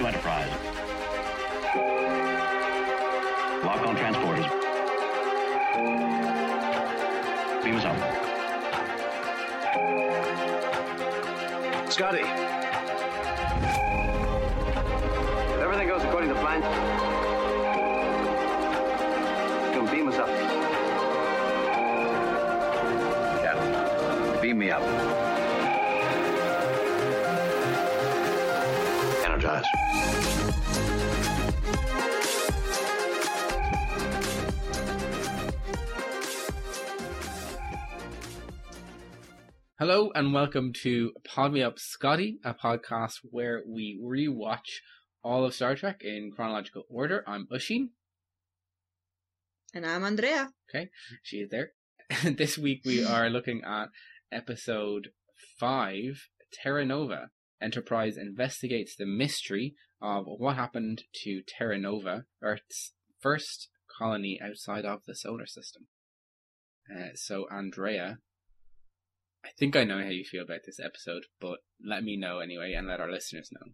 to Enterprise. Lock on transporters. Beam us up. Scotty. If everything goes according to plan, you can beam us up. Captain, beam me up. Energize. Hello and welcome to Pod Me Up Scotty, a podcast where we rewatch all of Star Trek in chronological order. I'm Ushin. And I'm Andrea. Okay, she is there. this week we are looking at episode 5, Terra Nova. Enterprise investigates the mystery of what happened to Terra Nova, Earth's first colony outside of the solar system. Uh, so, Andrea, I think I know how you feel about this episode, but let me know anyway, and let our listeners know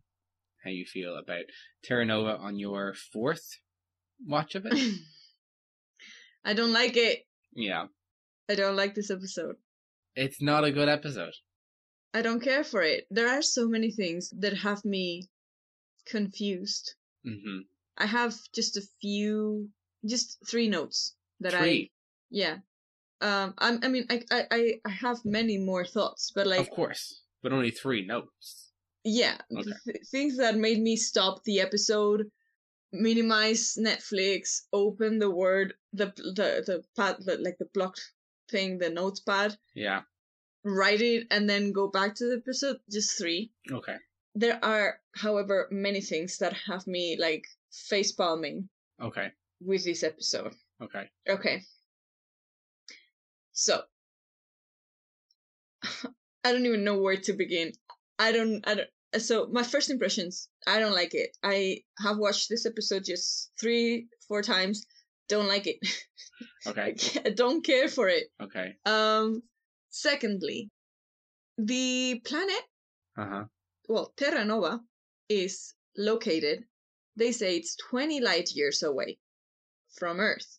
how you feel about Terra Nova on your fourth watch of it. I don't like it. yeah, I don't like this episode. it's not a good episode. I don't care for it. There are so many things that have me confused. hmm I have just a few, just three notes that I, yeah. Um, I'm, I mean, I, I, I I have many more thoughts, but like, of course, but only three notes. yeah, Okay. th- things that made me stop the episode, minimize Netflix, open the word, the the the pad, the, like the blocked thing, the notes pad, Yeah. Write it, and then go back to the episode. Just three. Okay. There are, however, many things that have me like face palming Okay. with this episode. Okay. Okay. So I don't even know where to begin. I don't I don't so my first impressions, I don't like it. I have watched this episode just three, four times. Don't like it. Okay. I don't care for it. Okay. Um secondly, the planet, Uh huh. well, Terra Nova is located, they say it's 20 light years away from Earth.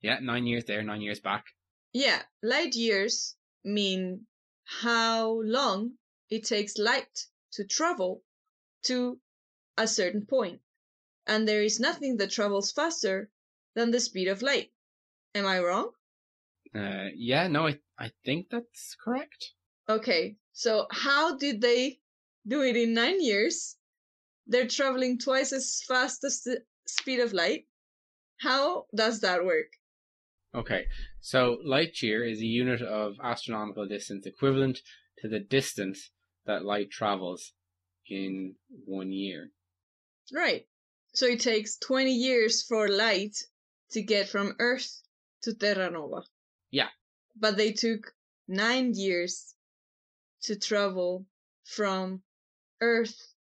Yeah. Nine years there, nine years back. Yeah, light years mean how long it takes light to travel to a certain point. And there is nothing that travels faster than the speed of light. Am I wrong? Uh. Yeah. No. I. I think that's correct. Okay, so how did they do it in nine years? They're traveling twice as fast as the speed of light. How does that work? Okay. So light year is a unit of astronomical distance equivalent to the distance that light travels in one year. Right. So it takes 20 years for light to get from Earth to Terra Nova. Yeah. But they took nine years to travel from Earth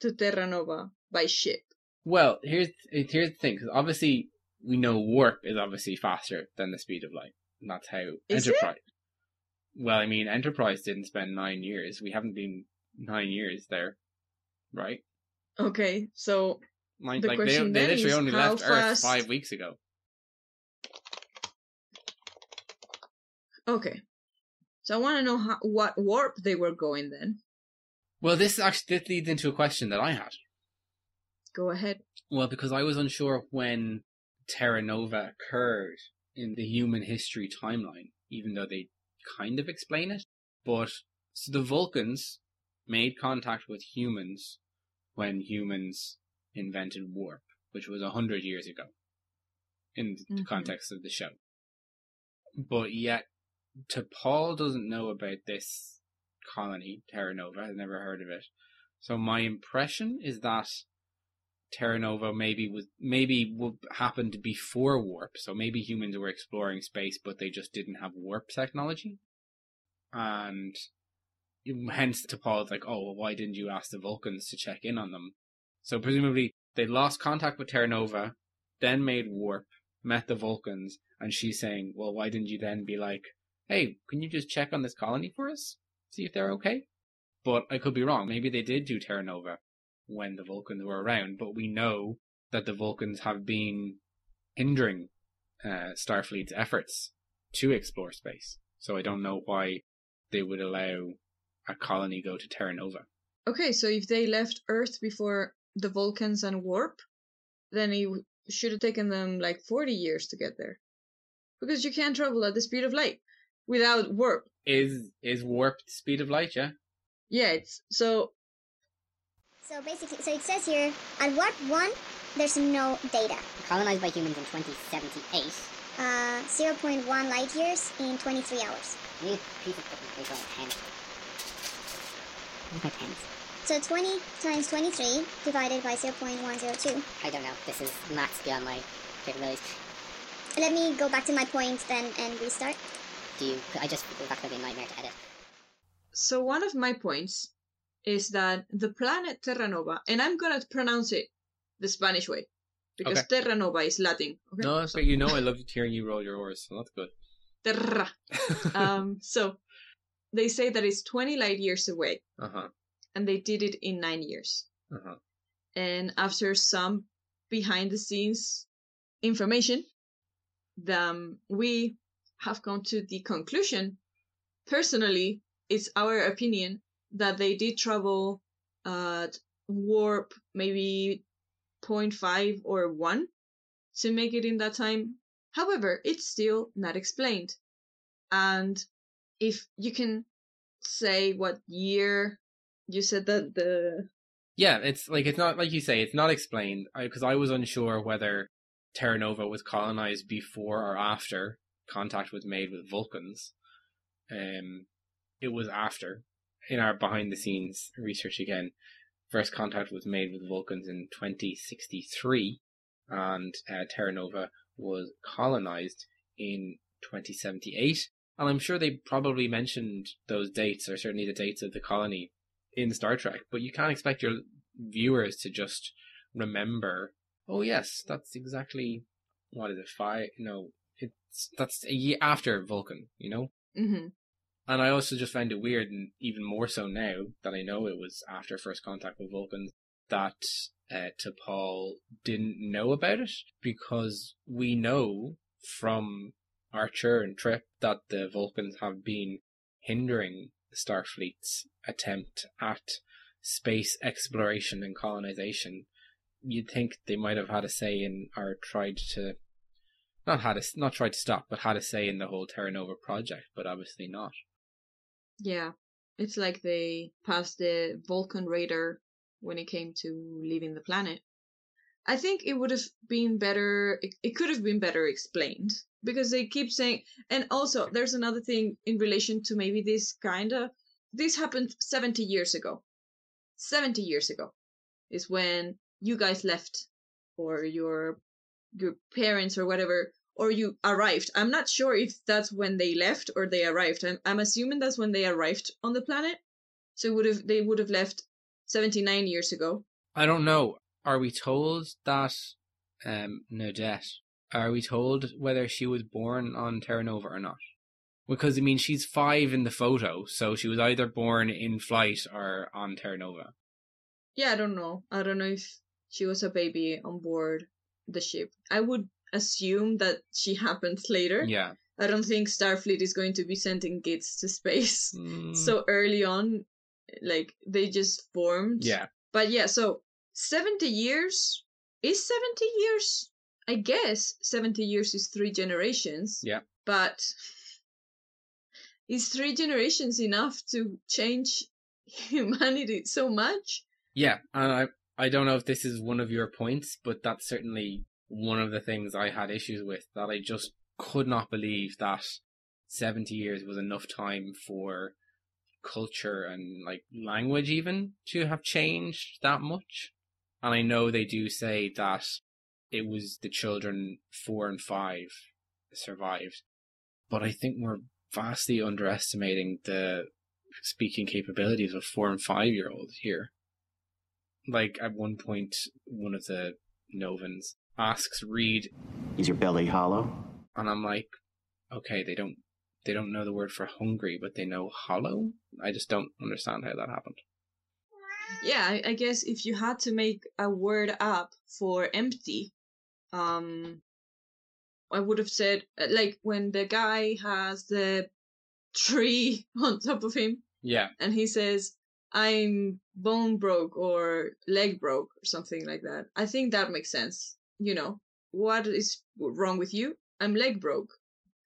to Terra Nova by ship. Well, here's here's the thing. Because obviously we know warp is obviously faster than the speed of light. And that's how Is it? Enterprise. Well, I mean, Enterprise didn't spend nine years. We haven't been nine years there, right? Okay, so Like, The they, question they then literally only left Earth five weeks ago. Okay. So I want to know how, what warp they were going then. Well, this actually this leads into a question that I had. Go ahead. Well, because I was unsure when Terra Nova occurred in the human history timeline, even though they kind of explain it. But so the Vulcans made contact with humans when humans invented warp, which was a hundred years ago, in the Mhm. context of the show. But yet, T'Pol doesn't know about this colony, Terra Nova, has never heard of it. So my impression is that Terra Nova maybe was maybe happened before warp. So maybe humans were exploring space, but they just didn't have warp technology, and hence T'Pol's like, oh, well, why didn't you ask the Vulcans to check in on them? So presumably they lost contact with Terra Nova, then made warp, met the Vulcans, and she's saying, well, why didn't you then be like, hey, can you just check on this colony for us, see if they're okay? But I could be wrong. Maybe they did do Terra Nova when the Vulcans were around, but we know that the Vulcans have been hindering uh, Starfleet's efforts to explore space. So I don't know why they would allow a colony go to Terra Nova. Okay, so if they left Earth before the Vulcans and warp, then it should have taken them like 40 years to get there. Because you can't travel at the speed of light without warp. Is is warp speed of light? Yeah. Yeah, it's so So basically, so it says here, at warp 1, there's no data. Colonized by humans in 2078. Uh, 0.1 light years in 23 hours. You piece of fucking paper and pen. Where's my pens? So 20 times 23 divided by 0.102. I don't know. This is maths beyond my capabilities. Let me go back to my point then and restart. Do you? I just that's gonna be a nightmare to edit. so one of my points is that the planet Terra Nova, and I'm gonna pronounce it the Spanish way because Okay. Terra Nova is Latin. Okay? No, but you know I love hearing you roll your R's, so that's good. Terra. Um, so they say that it's 20 light years away, uh huh. and they did it in nine years. Uh huh. And after some behind the scenes information, the, um, we have come to the conclusion, personally, it's our opinion that they did travel at warp maybe 0.5 or 1 to make it in that time. However, it's still not explained. And if you can say what year you said that the Yeah, it's like it's not like you say. It's not explained because I, was unsure whether Terra Nova was colonized before or after contact was made with Vulcans. Um, it was after. In our behind the scenes research again, first contact was made with Vulcans in 2063, and uh, Terra Nova was colonized in 2078. And I'm sure they probably mentioned those dates, or certainly the dates of the colony in Star Trek, but you can't expect your viewers to just remember, oh yes, that's exactly what is it, five no, it's that's a year after Vulcan, you know? hmm And I also just found it weird, and even more so now that I know it was after first contact with Vulcan, that uh, T'Pol didn't know about it because we know from Archer and Trip that the Vulcans have been hindering Starfleet's attempt at space exploration and colonization. You'd think they might have had a say in or tried to not had a, not tried to stop, but had a say in the whole Terra Nova project, but obviously not. Yeah, it's like they passed the Vulcan radar when it came to leaving the planet. I think it would have been better, it, it could have been better explained because they keep saying, and also there's another thing in relation to maybe this kind of, this happened 70 years ago. 70 years ago is when you guys left or your your parents or whatever or you arrived. I'm not sure if that's when they left or they arrived. I'm, I'm assuming that's when they arrived on the planet. So would have they would have left 79 years ago. I don't know. Are we told that um Nadet? Are we told whether she was born on Terra Nova or not? Because I mean, she's five in the photo, so she was either born in flight or on Terra Nova. Yeah, I don't know. I don't know if she was a baby on board the ship. I would assume that she happened later. Yeah. I don't think Starfleet is going to be sending kids to space Mm, so early on. Like they just formed. yeah. But yeah, so 70 years is 70 years? I guess 70 years is three generations. Yeah. But is three generations enough to change humanity so much? Yeah, and I I don't know if this is one of your points, but that's certainly one of the things I had issues with that I just could not believe that 70 years was enough time for culture and like language even to have changed that much. And I know they do say that it was the children 4 and 5 survived, but I think we're vastly underestimating the speaking capabilities of 4 and 5 year olds here like at one point one of the novans asks reed Is your belly hollow? and i'm like okay they don't they don't know the word for hungry but they know hollow i just don't understand how that happened yeah, I, I guess if you had to make a word up for empty, um, I would have said uh, like when the guy has the tree on top of him Yeah, and he says, "I'm bone broke or leg broke or something like that." I think that makes sense. You know, what is wrong with you? I'm leg broke.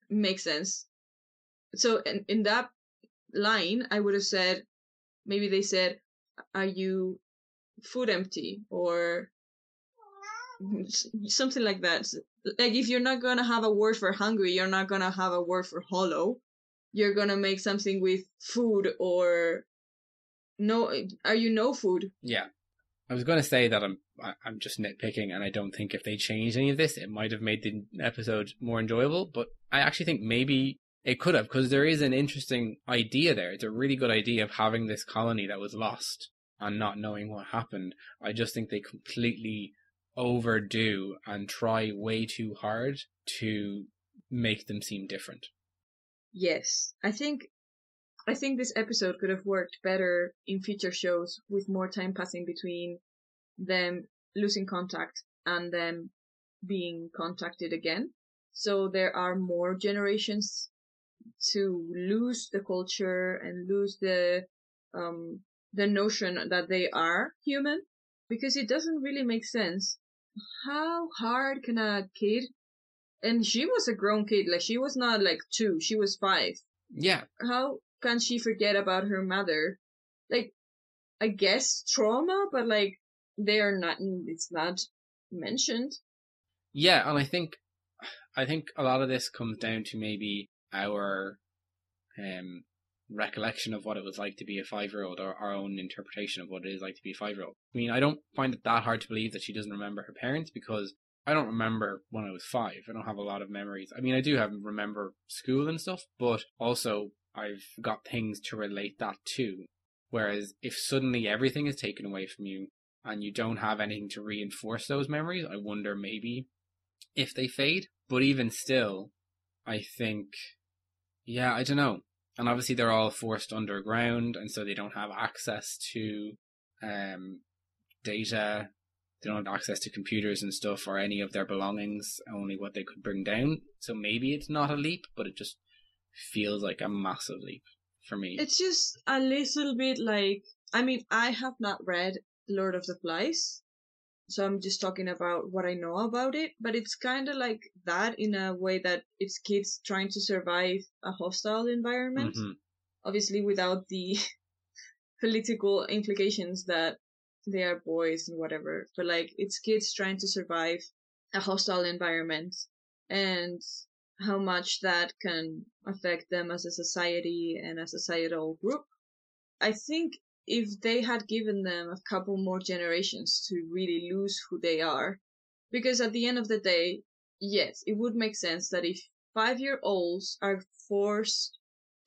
Makes sense. So in, in that line, I would have said, maybe they said, "Are you food empty?" or something like that. Like if you're not gonna have a word for hungry, you're not gonna have a word for hollow. You're gonna make something with food or no. Eh, are you no food? yeah. I was to say that I'm I'm just nitpicking, and I don't think if they changed any of this, it might have made the episode more enjoyable. But I actually think maybe it could have, because there is an interesting idea there. It's a really good idea of having this colony that was lost and not knowing what happened. I just think they completely overdo and try way too hard to make them seem different. Yes, I think. I think this episode could have worked better in future shows with more time passing between them losing contact and them being contacted again. So there are more generations to lose the culture and lose the um the notion that they are human because it doesn't really make sense. How hard can a kid and she was a grown kid, like she was not like two, she was five. Yeah, How can she forget about her mother? Like I guess trauma, but like they are not it's not mentioned. Yeah, and I think I think a lot of this comes down to maybe our um recollection of what it was like to be a five year old or our own interpretation of what it is like to be a five year old. I mean, I don't find it that hard to believe that she doesn't remember her parents because I don't remember when I was five. I don't have a lot of memories. I mean, I do have remember school and stuff, but also I've got things to relate that to. Whereas if suddenly everything is taken away from you and you don't have anything to reinforce those memories, I wonder maybe if they fade. But even still, I think, yeah, I don't know. And obviously, they're all forced underground, and so they don't have access to um, data. They don't have access to computers and stuff or any of their belongings, only what they could bring down. So maybe it's not a leap, but it just feels like a massive leap for me. It's just a little bit like I mean, I have not read Lord of the Flies, so I'm just talking about what I know about it, but it's kind of like that in a way that it's kids trying to survive a hostile environment, Mhm. obviously without the political implications that they are boys and whatever, but like it's kids trying to survive a hostile environment and how much that can affect them as a society and a societal group. I think if they had given them a couple more generations to really lose who they are, because at the end of the day, yes, it would make sense that if five year olds are forced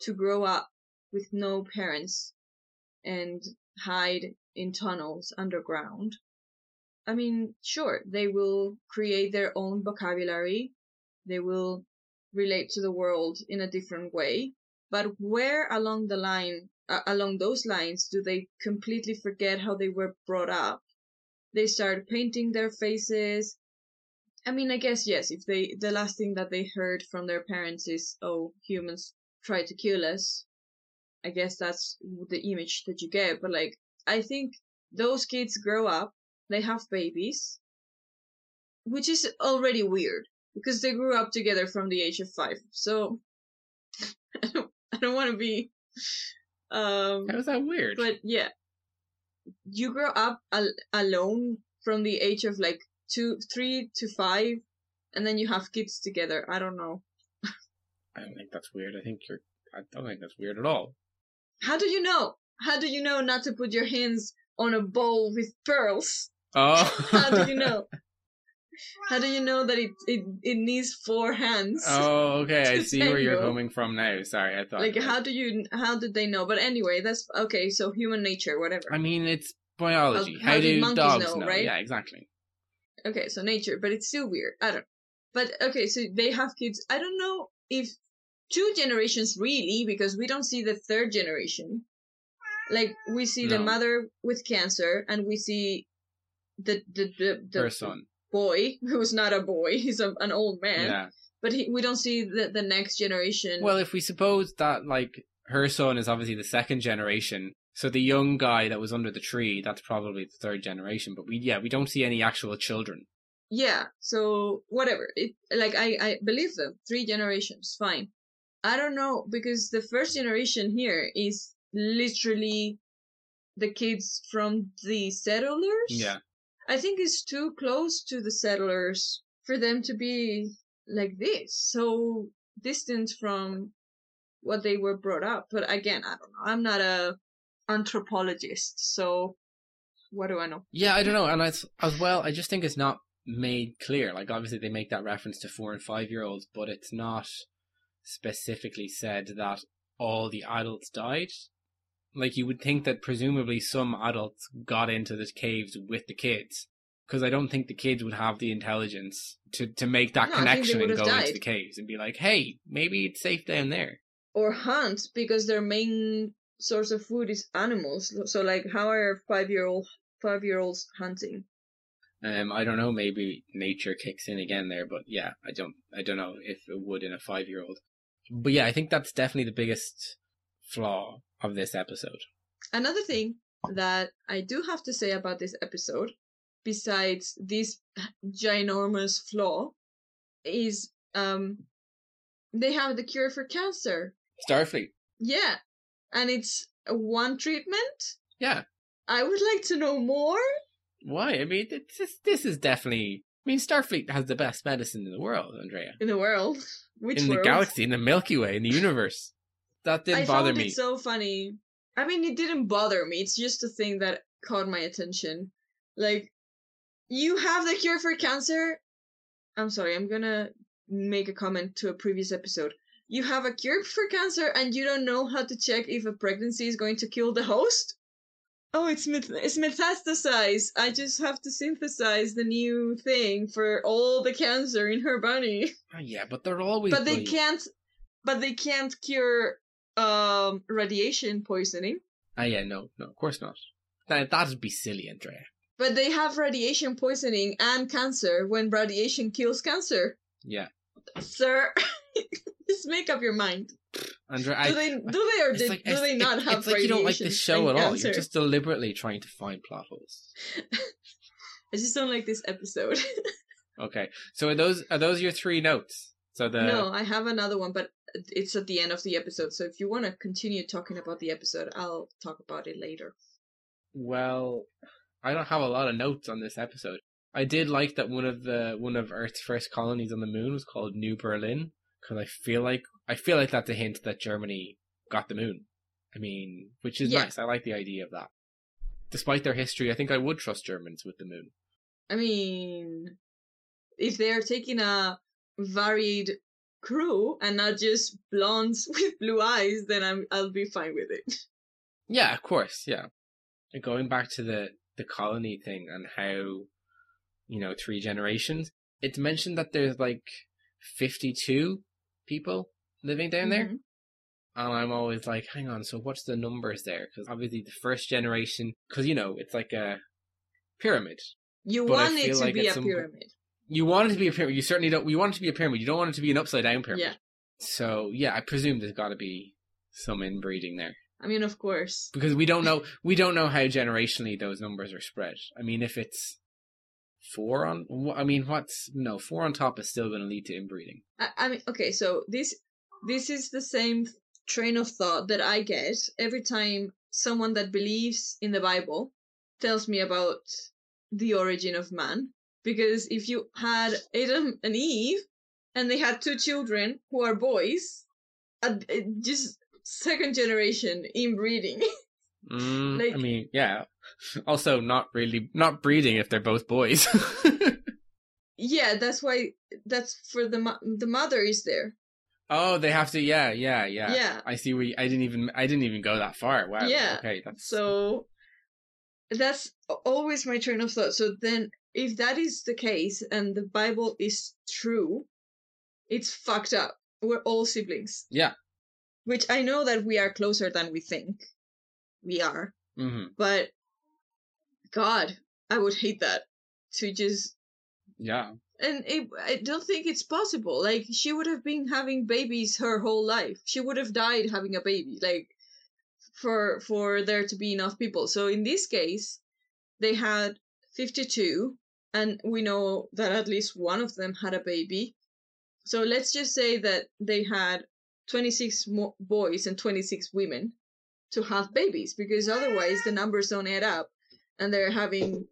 to grow up with no parents and hide in tunnels underground, I mean, sure, they will create their own vocabulary, they will relate to the world in a different way. But where along the line, uh, along those lines, do they completely forget how they were brought up? They start painting their faces. I mean, I guess yes. If they, the last thing that they heard from their parents is, "Oh, humans try to kill us," I guess that's the image that you get. But like, I think those kids grow up, they have babies, which is already weird because they grew up together from the age of five. So I don't, want to be, um, How is that weird? but yeah, you grow up al- alone from the age of like two, three to five, and then you have kids together. I don't know. I don't think that's weird. I think you're. I don't think that's weird at all. How do you know? How do you know not to put your hands on a bowl with pearls? Oh, How do you know? How do you know that it it, it needs four hands? Oh, okay. I see where you're coming from now. Sorry, I thought. like how do you how did they know? But anyway, that's okay. So human nature, whatever. I mean, it's biology. How- How, how do do monkeys dogs know, know? right? Yeah, exactly. Okay, so nature, but it's still weird. I don't. But okay, so they have kids. I don't know if two generations really, because we don't see the third generation. Like we see the mother with cancer, and we see the the the, the Her son. Boy who's not a boy; he's a, an old man. Yeah. But he, we don't see the the next generation. Well, if we suppose that like her son is obviously the second generation, so the young guy that was under the tree, that's probably the third generation. But we yeah, we don't see any actual children. yeah. So whatever. It like I I believe them. Three generations, fine. I don't know because the first generation here is literally the kids from the settlers. Yeah. I think it's too close to the settlers for them to be like this, so distant from what they were brought up. But again, I don't know. I'm not a anthropologist, so what do I know? Yeah, I don't know, and as as well, I just think it's not made clear. Like obviously they make that reference to four and five year olds, but it's not specifically said that all the adults died. Like you would think that presumably some adults got into the caves with the kids, because I don't think the kids would have the intelligence to to make that No, I think they connection and go have into the caves and be like, hey, maybe it's safe down there. Or hunt because their main source of food is animals. So like, how are five year old five year olds hunting? Um, I don't know. Maybe nature kicks in again there, but yeah, I don't. I don't know if it would in a five-year-old. But yeah, I think that's definitely the biggest flaw of this episode. Another thing that I do have to say about this episode, besides this ginormous flaw, is um they have the cure for cancer. Starfleet. Yeah, and it's one treatment. Yeah. I would like to know more. Why? I mean, just, this is definitely. I mean, Starfleet has the best medicine in the world, Andrea. in the world. Which in world? the galaxy, in the Milky Way, in the universe. That didn't I bother found me. it so funny. I mean, it didn't bother me. It's just a thing that caught my attention. Like, you have the cure for cancer. I'm sorry, I'm gonna make a comment to a previous episode. You have a cure for cancer and you don't know how to check if a pregnancy is going to kill the host? Oh, it's met- it's metastasized. I just have to synthesize the new thing for all the cancer in her body. Oh, yeah, but they're always. but they can't but they can't cure um radiation poisoning Ah, yeah, no, no, of course not. That that'd be silly, Andrea. but they have radiation poisoning and cancer when radiation kills cancer Yeah, sir just make up your mind Andrea. do they do they or did, like, do they not it- have it's like you don't like the show at all. cancer? You're just deliberately trying to find plot holes. i just don't like this episode Okay, so are those are those your three notes? So the no i have another one but it's at the end of the episode so if you want to continue talking about the episode i'll talk about it later well, I don't have a lot of notes on this episode. I did like that one of the one of Earth's first colonies on the moon was called New Berlin because I feel like I feel like that's a hint that Germany got the moon. I mean, which is Yeah. nice. I like the idea of that. Despite their history, I think I would trust Germans with the moon. I mean, if they're taking a varied crew and not just blondes with blue eyes, then I'm I'll be fine with it. Yeah, of course, yeah. And going back to the the colony thing and how you know three generations, it's mentioned that there's like fifty two people living down there, Mhm. and I'm always like, hang on, so what's the numbers there? Because obviously the first generation, because you know it's like a pyramid. You But want it to like be a pyramid. You want it to be a pyramid. You certainly don't. You want it to be a pyramid. You don't want it to be an upside down pyramid. Yeah. So yeah, I presume there's got to be some inbreeding there. I mean, of course. because we don't know we don't know how generationally those numbers are spread. I mean, if it's four on, I mean, what's no four on top is still going to lead to inbreeding. I, I mean, okay, so this this is the same train of thought that I get every time someone that believes in the Bible tells me about the origin of man. Because if you had Adam and Eve and they had two children who are boys, just second generation inbreeding. Mm, Like- I mean, yeah. Also, not really not breeding if they're both boys. yeah, that's why that's for the mo- the mother is there. oh, they have to. Yeah, yeah, yeah. Yeah. I see. We. I didn't even. I didn't even go that far. Wow. Yeah, Okay. That's So that's always my train of thought. So then, if that is the case and the Bible is true, it's fucked up. We're all siblings. Yeah. Which I know that we are closer than we think. we are. hmm But God, I would hate that to just Yeah. and it, I don't think it's possible. Like she would have been having babies her whole life. She would have died having a baby. Like for for there to be enough people. So in this case, they had 52 and we know that at least one of them had a baby. So let's just say that they had 26 mo- boys and 26 women to have babies because otherwise the numbers don't add up and they're having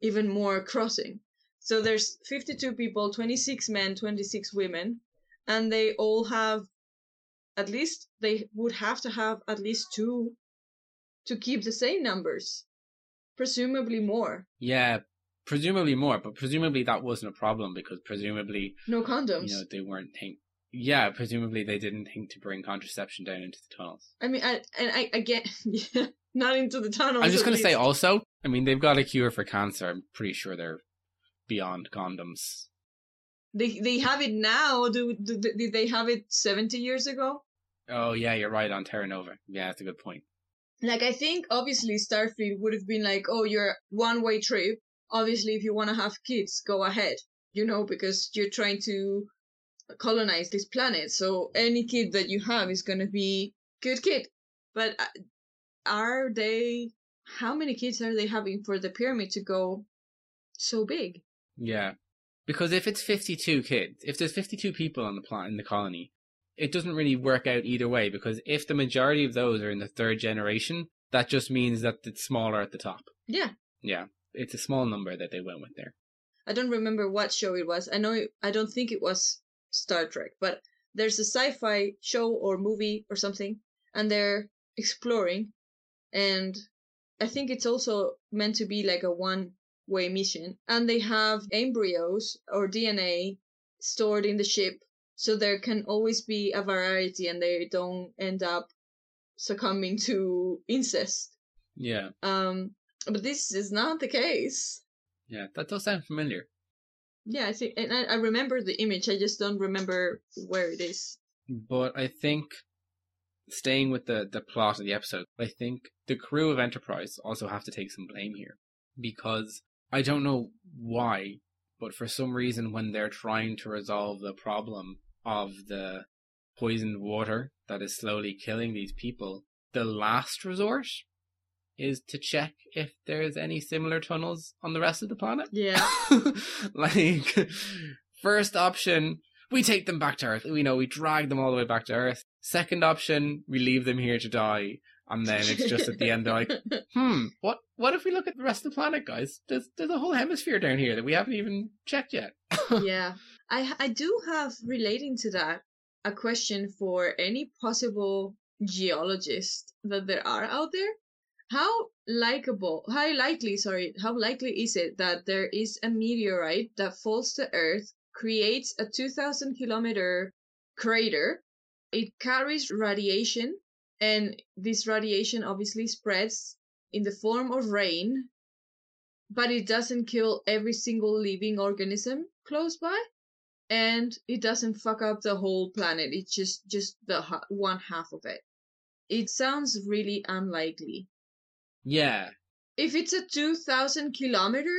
even more crossing. So there's 52 people, 26 men, 26 women, and they all have at least they would have to have at least two to keep the same numbers. Presumably more. Yeah. Presumably more, but presumably that wasn't a problem because presumably No condoms. you know they weren't think. Yeah, presumably they didn't think to bring contraception down into the tunnels. I mean, I, and I, I get yeah, not into the tunnels. I'm just gonna say also. I mean, they've got a cure for cancer. I'm pretty sure they're beyond condoms. they they have it now. Do, do did they have it 70 years ago? Oh yeah, you're right on Terra Nova. Yeah, that's a good point. Like I think obviously Starfleet would have been like, oh, you're one way trip. Obviously, if you want to have kids, go ahead. You know, because you're trying to colonize this planet. So any kid that you have is gonna be good kid. But uh, are they? How many kids are they having for the pyramid to go so big? Yeah, because if it's 52 kids, if there's 52 people on the planet in the colony, it doesn't really work out either way. Because if the majority of those are in the third generation, that just means that it's smaller at the top. Yeah, Yeah, it's a small number that they went with there. I don't remember what show it was. I know it, I don't think it was Star Trek, but there's a sci-fi show or movie or something, and they're exploring, and I think it's also meant to be like a one-way mission, and they have embryos or DNA stored in the ship, so there can always be a variety, and they don't end up succumbing to incest. Yeah, Um, but this is not the case. yeah, that does sound familiar. Yeah, I think, and I, I remember the image. I just don't remember where it is. But I think staying with the the plot of the episode, I think the crew of Enterprise also have to take some blame here because I don't know why, but for some reason when they're trying to resolve the problem of the poisoned water that is slowly killing these people, the last resort is to check if there's any similar tunnels on the rest of the planet. Yeah, like first option we take them back to earth we know we drag them all the way back to earth second option we leave them here to die and then it's just at the end they're like hmm what what if we look at the rest of the planet guys there's there's a whole hemisphere down here that we haven't even checked yet yeah. I I do have relating to that a question for any possible geologist that there are out there. How likable, how likely, sorry, how likely is it that there is a meteorite that falls to Earth, creates a 2,000 kilometer crater, it carries radiation, and this radiation obviously spreads in the form of rain, but it doesn't kill every single living organism close by? and it doesn't fuck up the whole planet. It's just just the one half of it. It sounds really unlikely. Yeah. If it's a two thousand kilometer,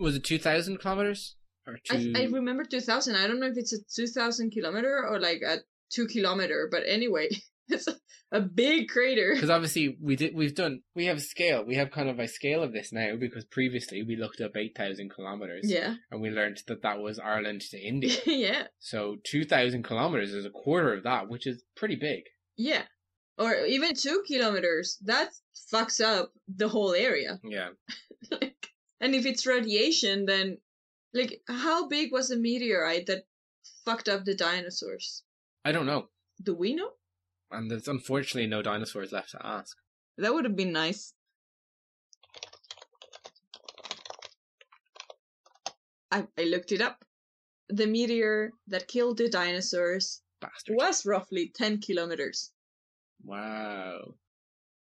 was it 2000 kilometers? Or two I, I remember two thousand. I don't know if it's a two thousand kilometer or like a two kilometer, but anyway, it's a, big crater. because obviously we did we've done we have a scale we have kind of a scale of this now because previously we looked up 8000 kilometers Yeah, and we learned that that was ireland to india. Yeah, So 2,000 kilometers is a quarter of that, which is pretty big. yeah, or even two kilometers. That fucks up the whole area. Yeah. like, and if it's radiation, then like how big was the meteorite that fucked up the dinosaurs? I don't know. Do we know? And there's unfortunately no dinosaurs left to ask. That would have been nice. I, I looked it up. The meteor that killed the dinosaurs Bastard. was roughly 10 kilometers. Wow.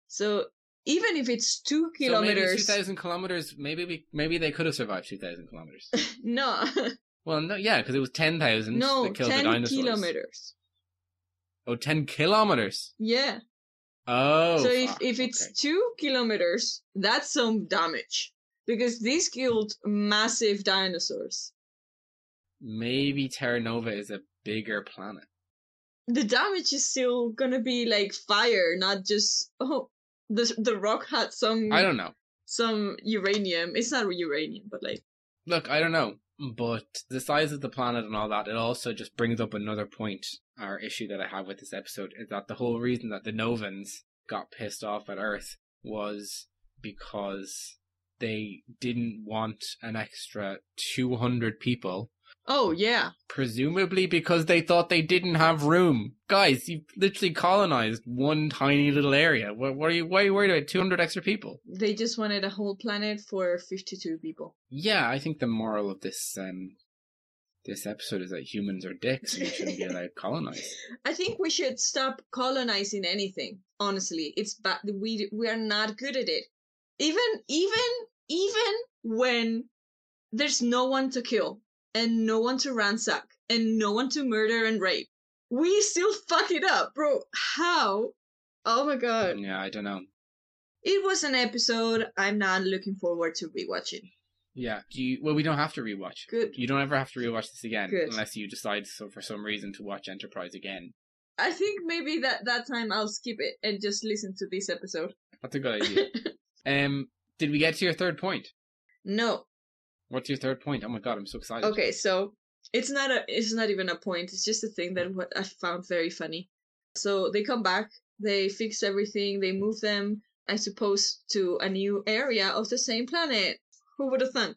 So even if it's two kilometers, So maybe kilometers, 2,000 kilometers, maybe we, maybe they could have survived 2,000 kilometers. no, well, no, yeah, because it was 10,000 no, that killed the 10 dinosaurs. kilometers. Oh, 10 kilometers. Yeah. Oh. so if, if it's okay. two kilometers, that's some damage. Because these killed massive dinosaurs. maybe Terra Nova is a bigger planet. The damage is still gonna be like fire, not just oh the the rock had some I don't know. some uranium. It's not uranium, but like Look, I don't know, but the size of the planet and all that, it also just brings up another point or issue that I have with this episode is that the whole reason that the Novans got pissed off at Earth was because they didn't want an extra 200 people, oh yeah. presumably because they thought they didn't have room. Guys, you've literally colonized one tiny little area. What, what are you, why are you worried about 200 extra people? They just wanted a whole planet for fifty two people. Yeah, I think the moral of this um this episode is that humans are dicks and we shouldn't be allowed to colonize. I think we should stop colonizing anything. Honestly, it's bad. We we are not good at it. Even even even when there's no one to kill and no one to ransack and no one to murder and rape, we still fuck it up, bro. How? Oh my god! Yeah, I don't know. It was an episode I'm not looking forward to rewatching. Yeah, do you? Well, we don't have to rewatch. Good. You don't ever have to rewatch this again Good. unless you decide so for some reason to watch Enterprise again. I think maybe that that time I'll skip it and just listen to this episode. That's a good idea. um, did we get to your third point? no, What's your third point? Oh my god, I'm so excited. Okay, so it's not a it's not even a point. It's just a thing that what I found very funny. So they come back, they fix everything, they move them, I suppose, to a new area of the same planet. Who would have thunk?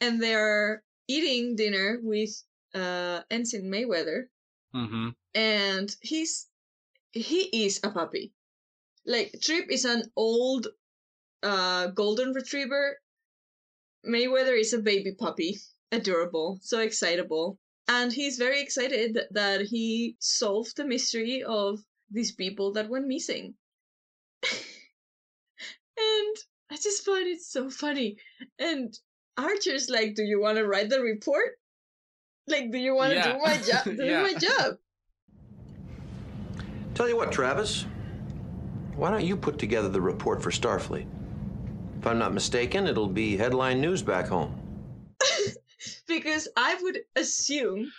And they're eating dinner with uh Ensign Mayweather, Mm-hmm. and he's he is a puppy. Like Trip is an old uh golden retriever. Mayweather is a baby puppy, adorable, so excitable. And he's very excited that, that he solved the mystery of these people that went missing. and I just find it so funny. And Archer's like, Do you want to write the report? Like, do you want to Yeah. do my job? Do Yeah. my job. Tell you what, Travis. Why don't you put together the report for Starfleet? If I'm not mistaken, it'll be headline news back home. because I would assume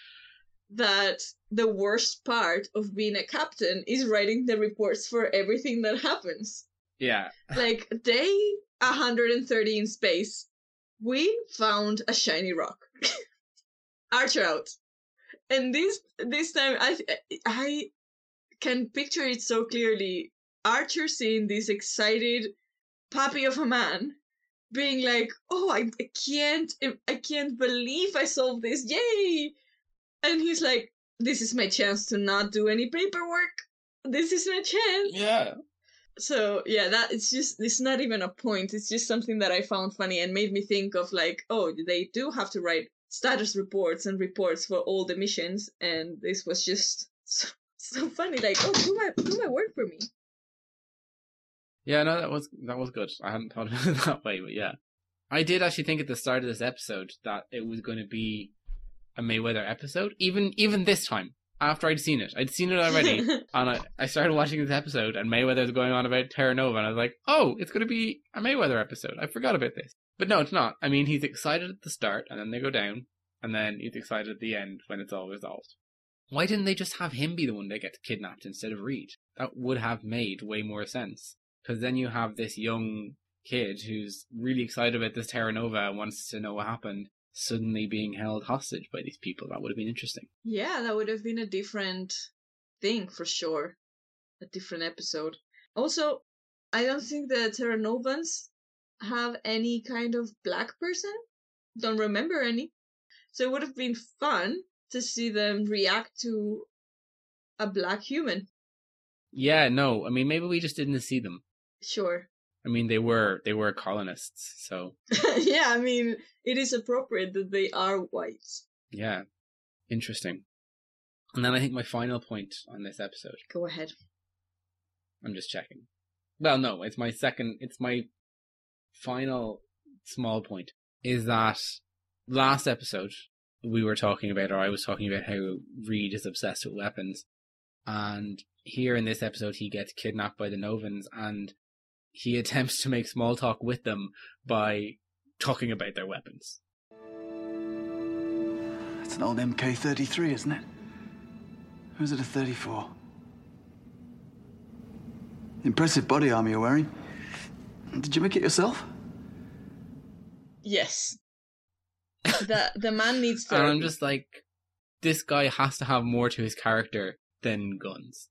that the worst part of being a captain is writing the reports for everything that happens. Yeah. Like day 130 in space, we found a shiny rock. Archer out. And this this time I I can picture it so clearly. Archer seeing this excited puppy of a man being like, "Oh, I, I can't, I can't believe I solved this! Yay!" And he's like, "This is my chance to not do any paperwork. This is my chance." Yeah. So yeah, that it's just it's not even a point. It's just something that I found funny and made me think of like, oh, they do have to write status reports and reports for all the missions, and this was just so, so funny. Like, oh, do my do my work for me. Yeah, no, that was that was good. I hadn't thought of it that way, but yeah. I did actually think at the start of this episode that it was going to be a Mayweather episode. Even even this time, after I'd seen it, I'd seen it already, and I, I started watching this episode, and Mayweather was going on about Terra Nova, and I was like, oh, it's going to be a Mayweather episode. I forgot about this, but no, it's not. I mean, he's excited at the start, and then they go down, and then he's excited at the end when it's all resolved. Why didn't they just have him be the one that gets kidnapped instead of Reed? That would have made way more sense. Because then you have this young kid who's really excited about this Terra Nova and wants to know what happened, suddenly being held hostage by these people. That would have been interesting. yeah, that would have been a different thing for sure. A different episode. Also, I don't think the Terra Novans have any kind of black person. Don't remember any. So it would have been fun to see them react to a black human. Yeah, no, I mean maybe we just didn't see them. Sure. I mean they were they were colonists, so yeah, I mean, it is appropriate that they are white. yeah, interesting. And then I think my final point on this episode. Go ahead. I'm just checking. Well, no, it's my second. It's my final small point. Is that last episode we were talking about, or I was talking about how Reed is obsessed with weapons, And here in this episode, he gets kidnapped by the Novans and he attempts to make small talk with them by talking about their weapons. It's an old MK33, isn't it? Who's it a 34? Impressive body armor you're wearing. Did you make it yourself? Yes. the the man needs And. I'm just like, this guy has to have more to his character than guns.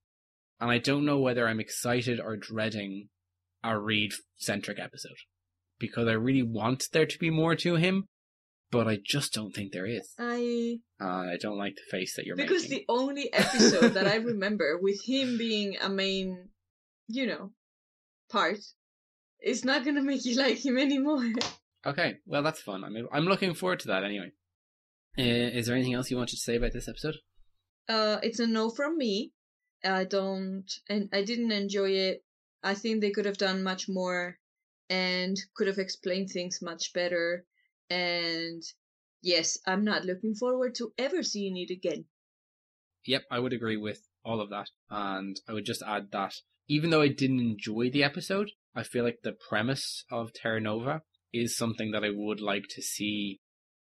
And I don't know whether I'm excited or dreading a Reed centric episode. Because I really want there to be more to him, but I just don't think there is. I And I don't like the face that you're making because making. the only episode that I remember with him being a main, you know, part, is not gonna make you like him anymore. Okay, well that's fun. I'm I'm looking forward to that anyway. Uh, is there anything else you wanted to say about this episode? Uh, it's a no from me. I don't, and I didn't enjoy it. I think they could have done much more, and could have explained things much better. And yes, I'm not looking forward to ever seeing it again. Yep, I would agree with all of that. And I would just add that even though I didn't enjoy the episode, I feel like the premise of Terra Nova is something that I would like to see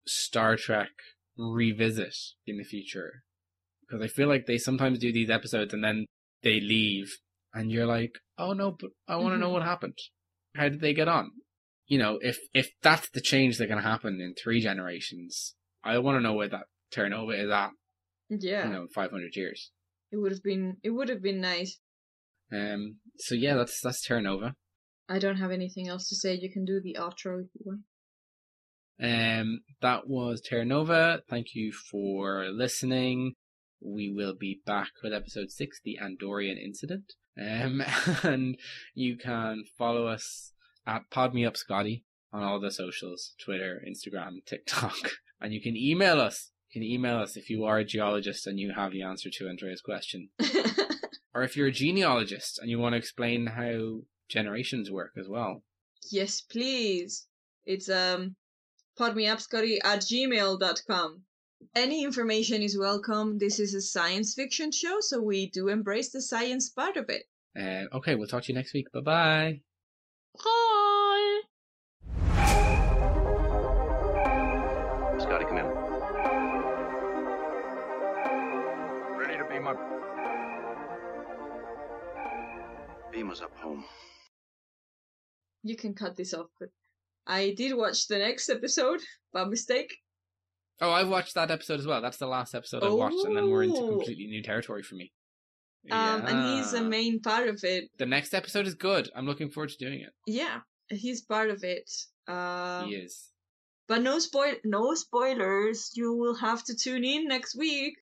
Star Trek revisit in the future. Because I feel like they sometimes do these episodes and then they leave, and you're like, oh no, but I want to know Mhm. what happened. How did they get on? You know, if if that's the change that can happen in three generations, I want to know where that Terra Nova is at. Yeah, You know, five hundred years. it would have been. It would have been nice. Um. So yeah, that's that's Terra Nova. I don't have anything else to say. You can do the outro if you want. Um. That was Terra Nova. Thank you for listening. We will be back with episode six, the Andorian incident. Um. And you can follow us at Pod Me Up Scotty on all the socials: Twitter, Instagram, TikTok, and you can email us. You can email us if you are a geologist and you have the answer to Andrea's question. or if you're a genealogist and you want to explain how generations work as well. yes, please. It's um podmeupscotty at gmail.com. Any information is welcome. This is a science fiction show, so we do embrace the science part of it. Uh, okay, we'll talk to you next week. Bye bye. Bye. Scotty, come in. Ready to beam up. Beam us up home. You can cut this off, but I did watch the next episode by mistake. Oh, I've watched that episode as well. That's the last episode I watched, and then we're into Oh. completely new territory for me. Um, and he's a main part of it. The next episode is good. I'm looking forward to doing it. Yeah, he's part of it. Uh, he is. But no spoil, no spoilers. You will have to tune in next week.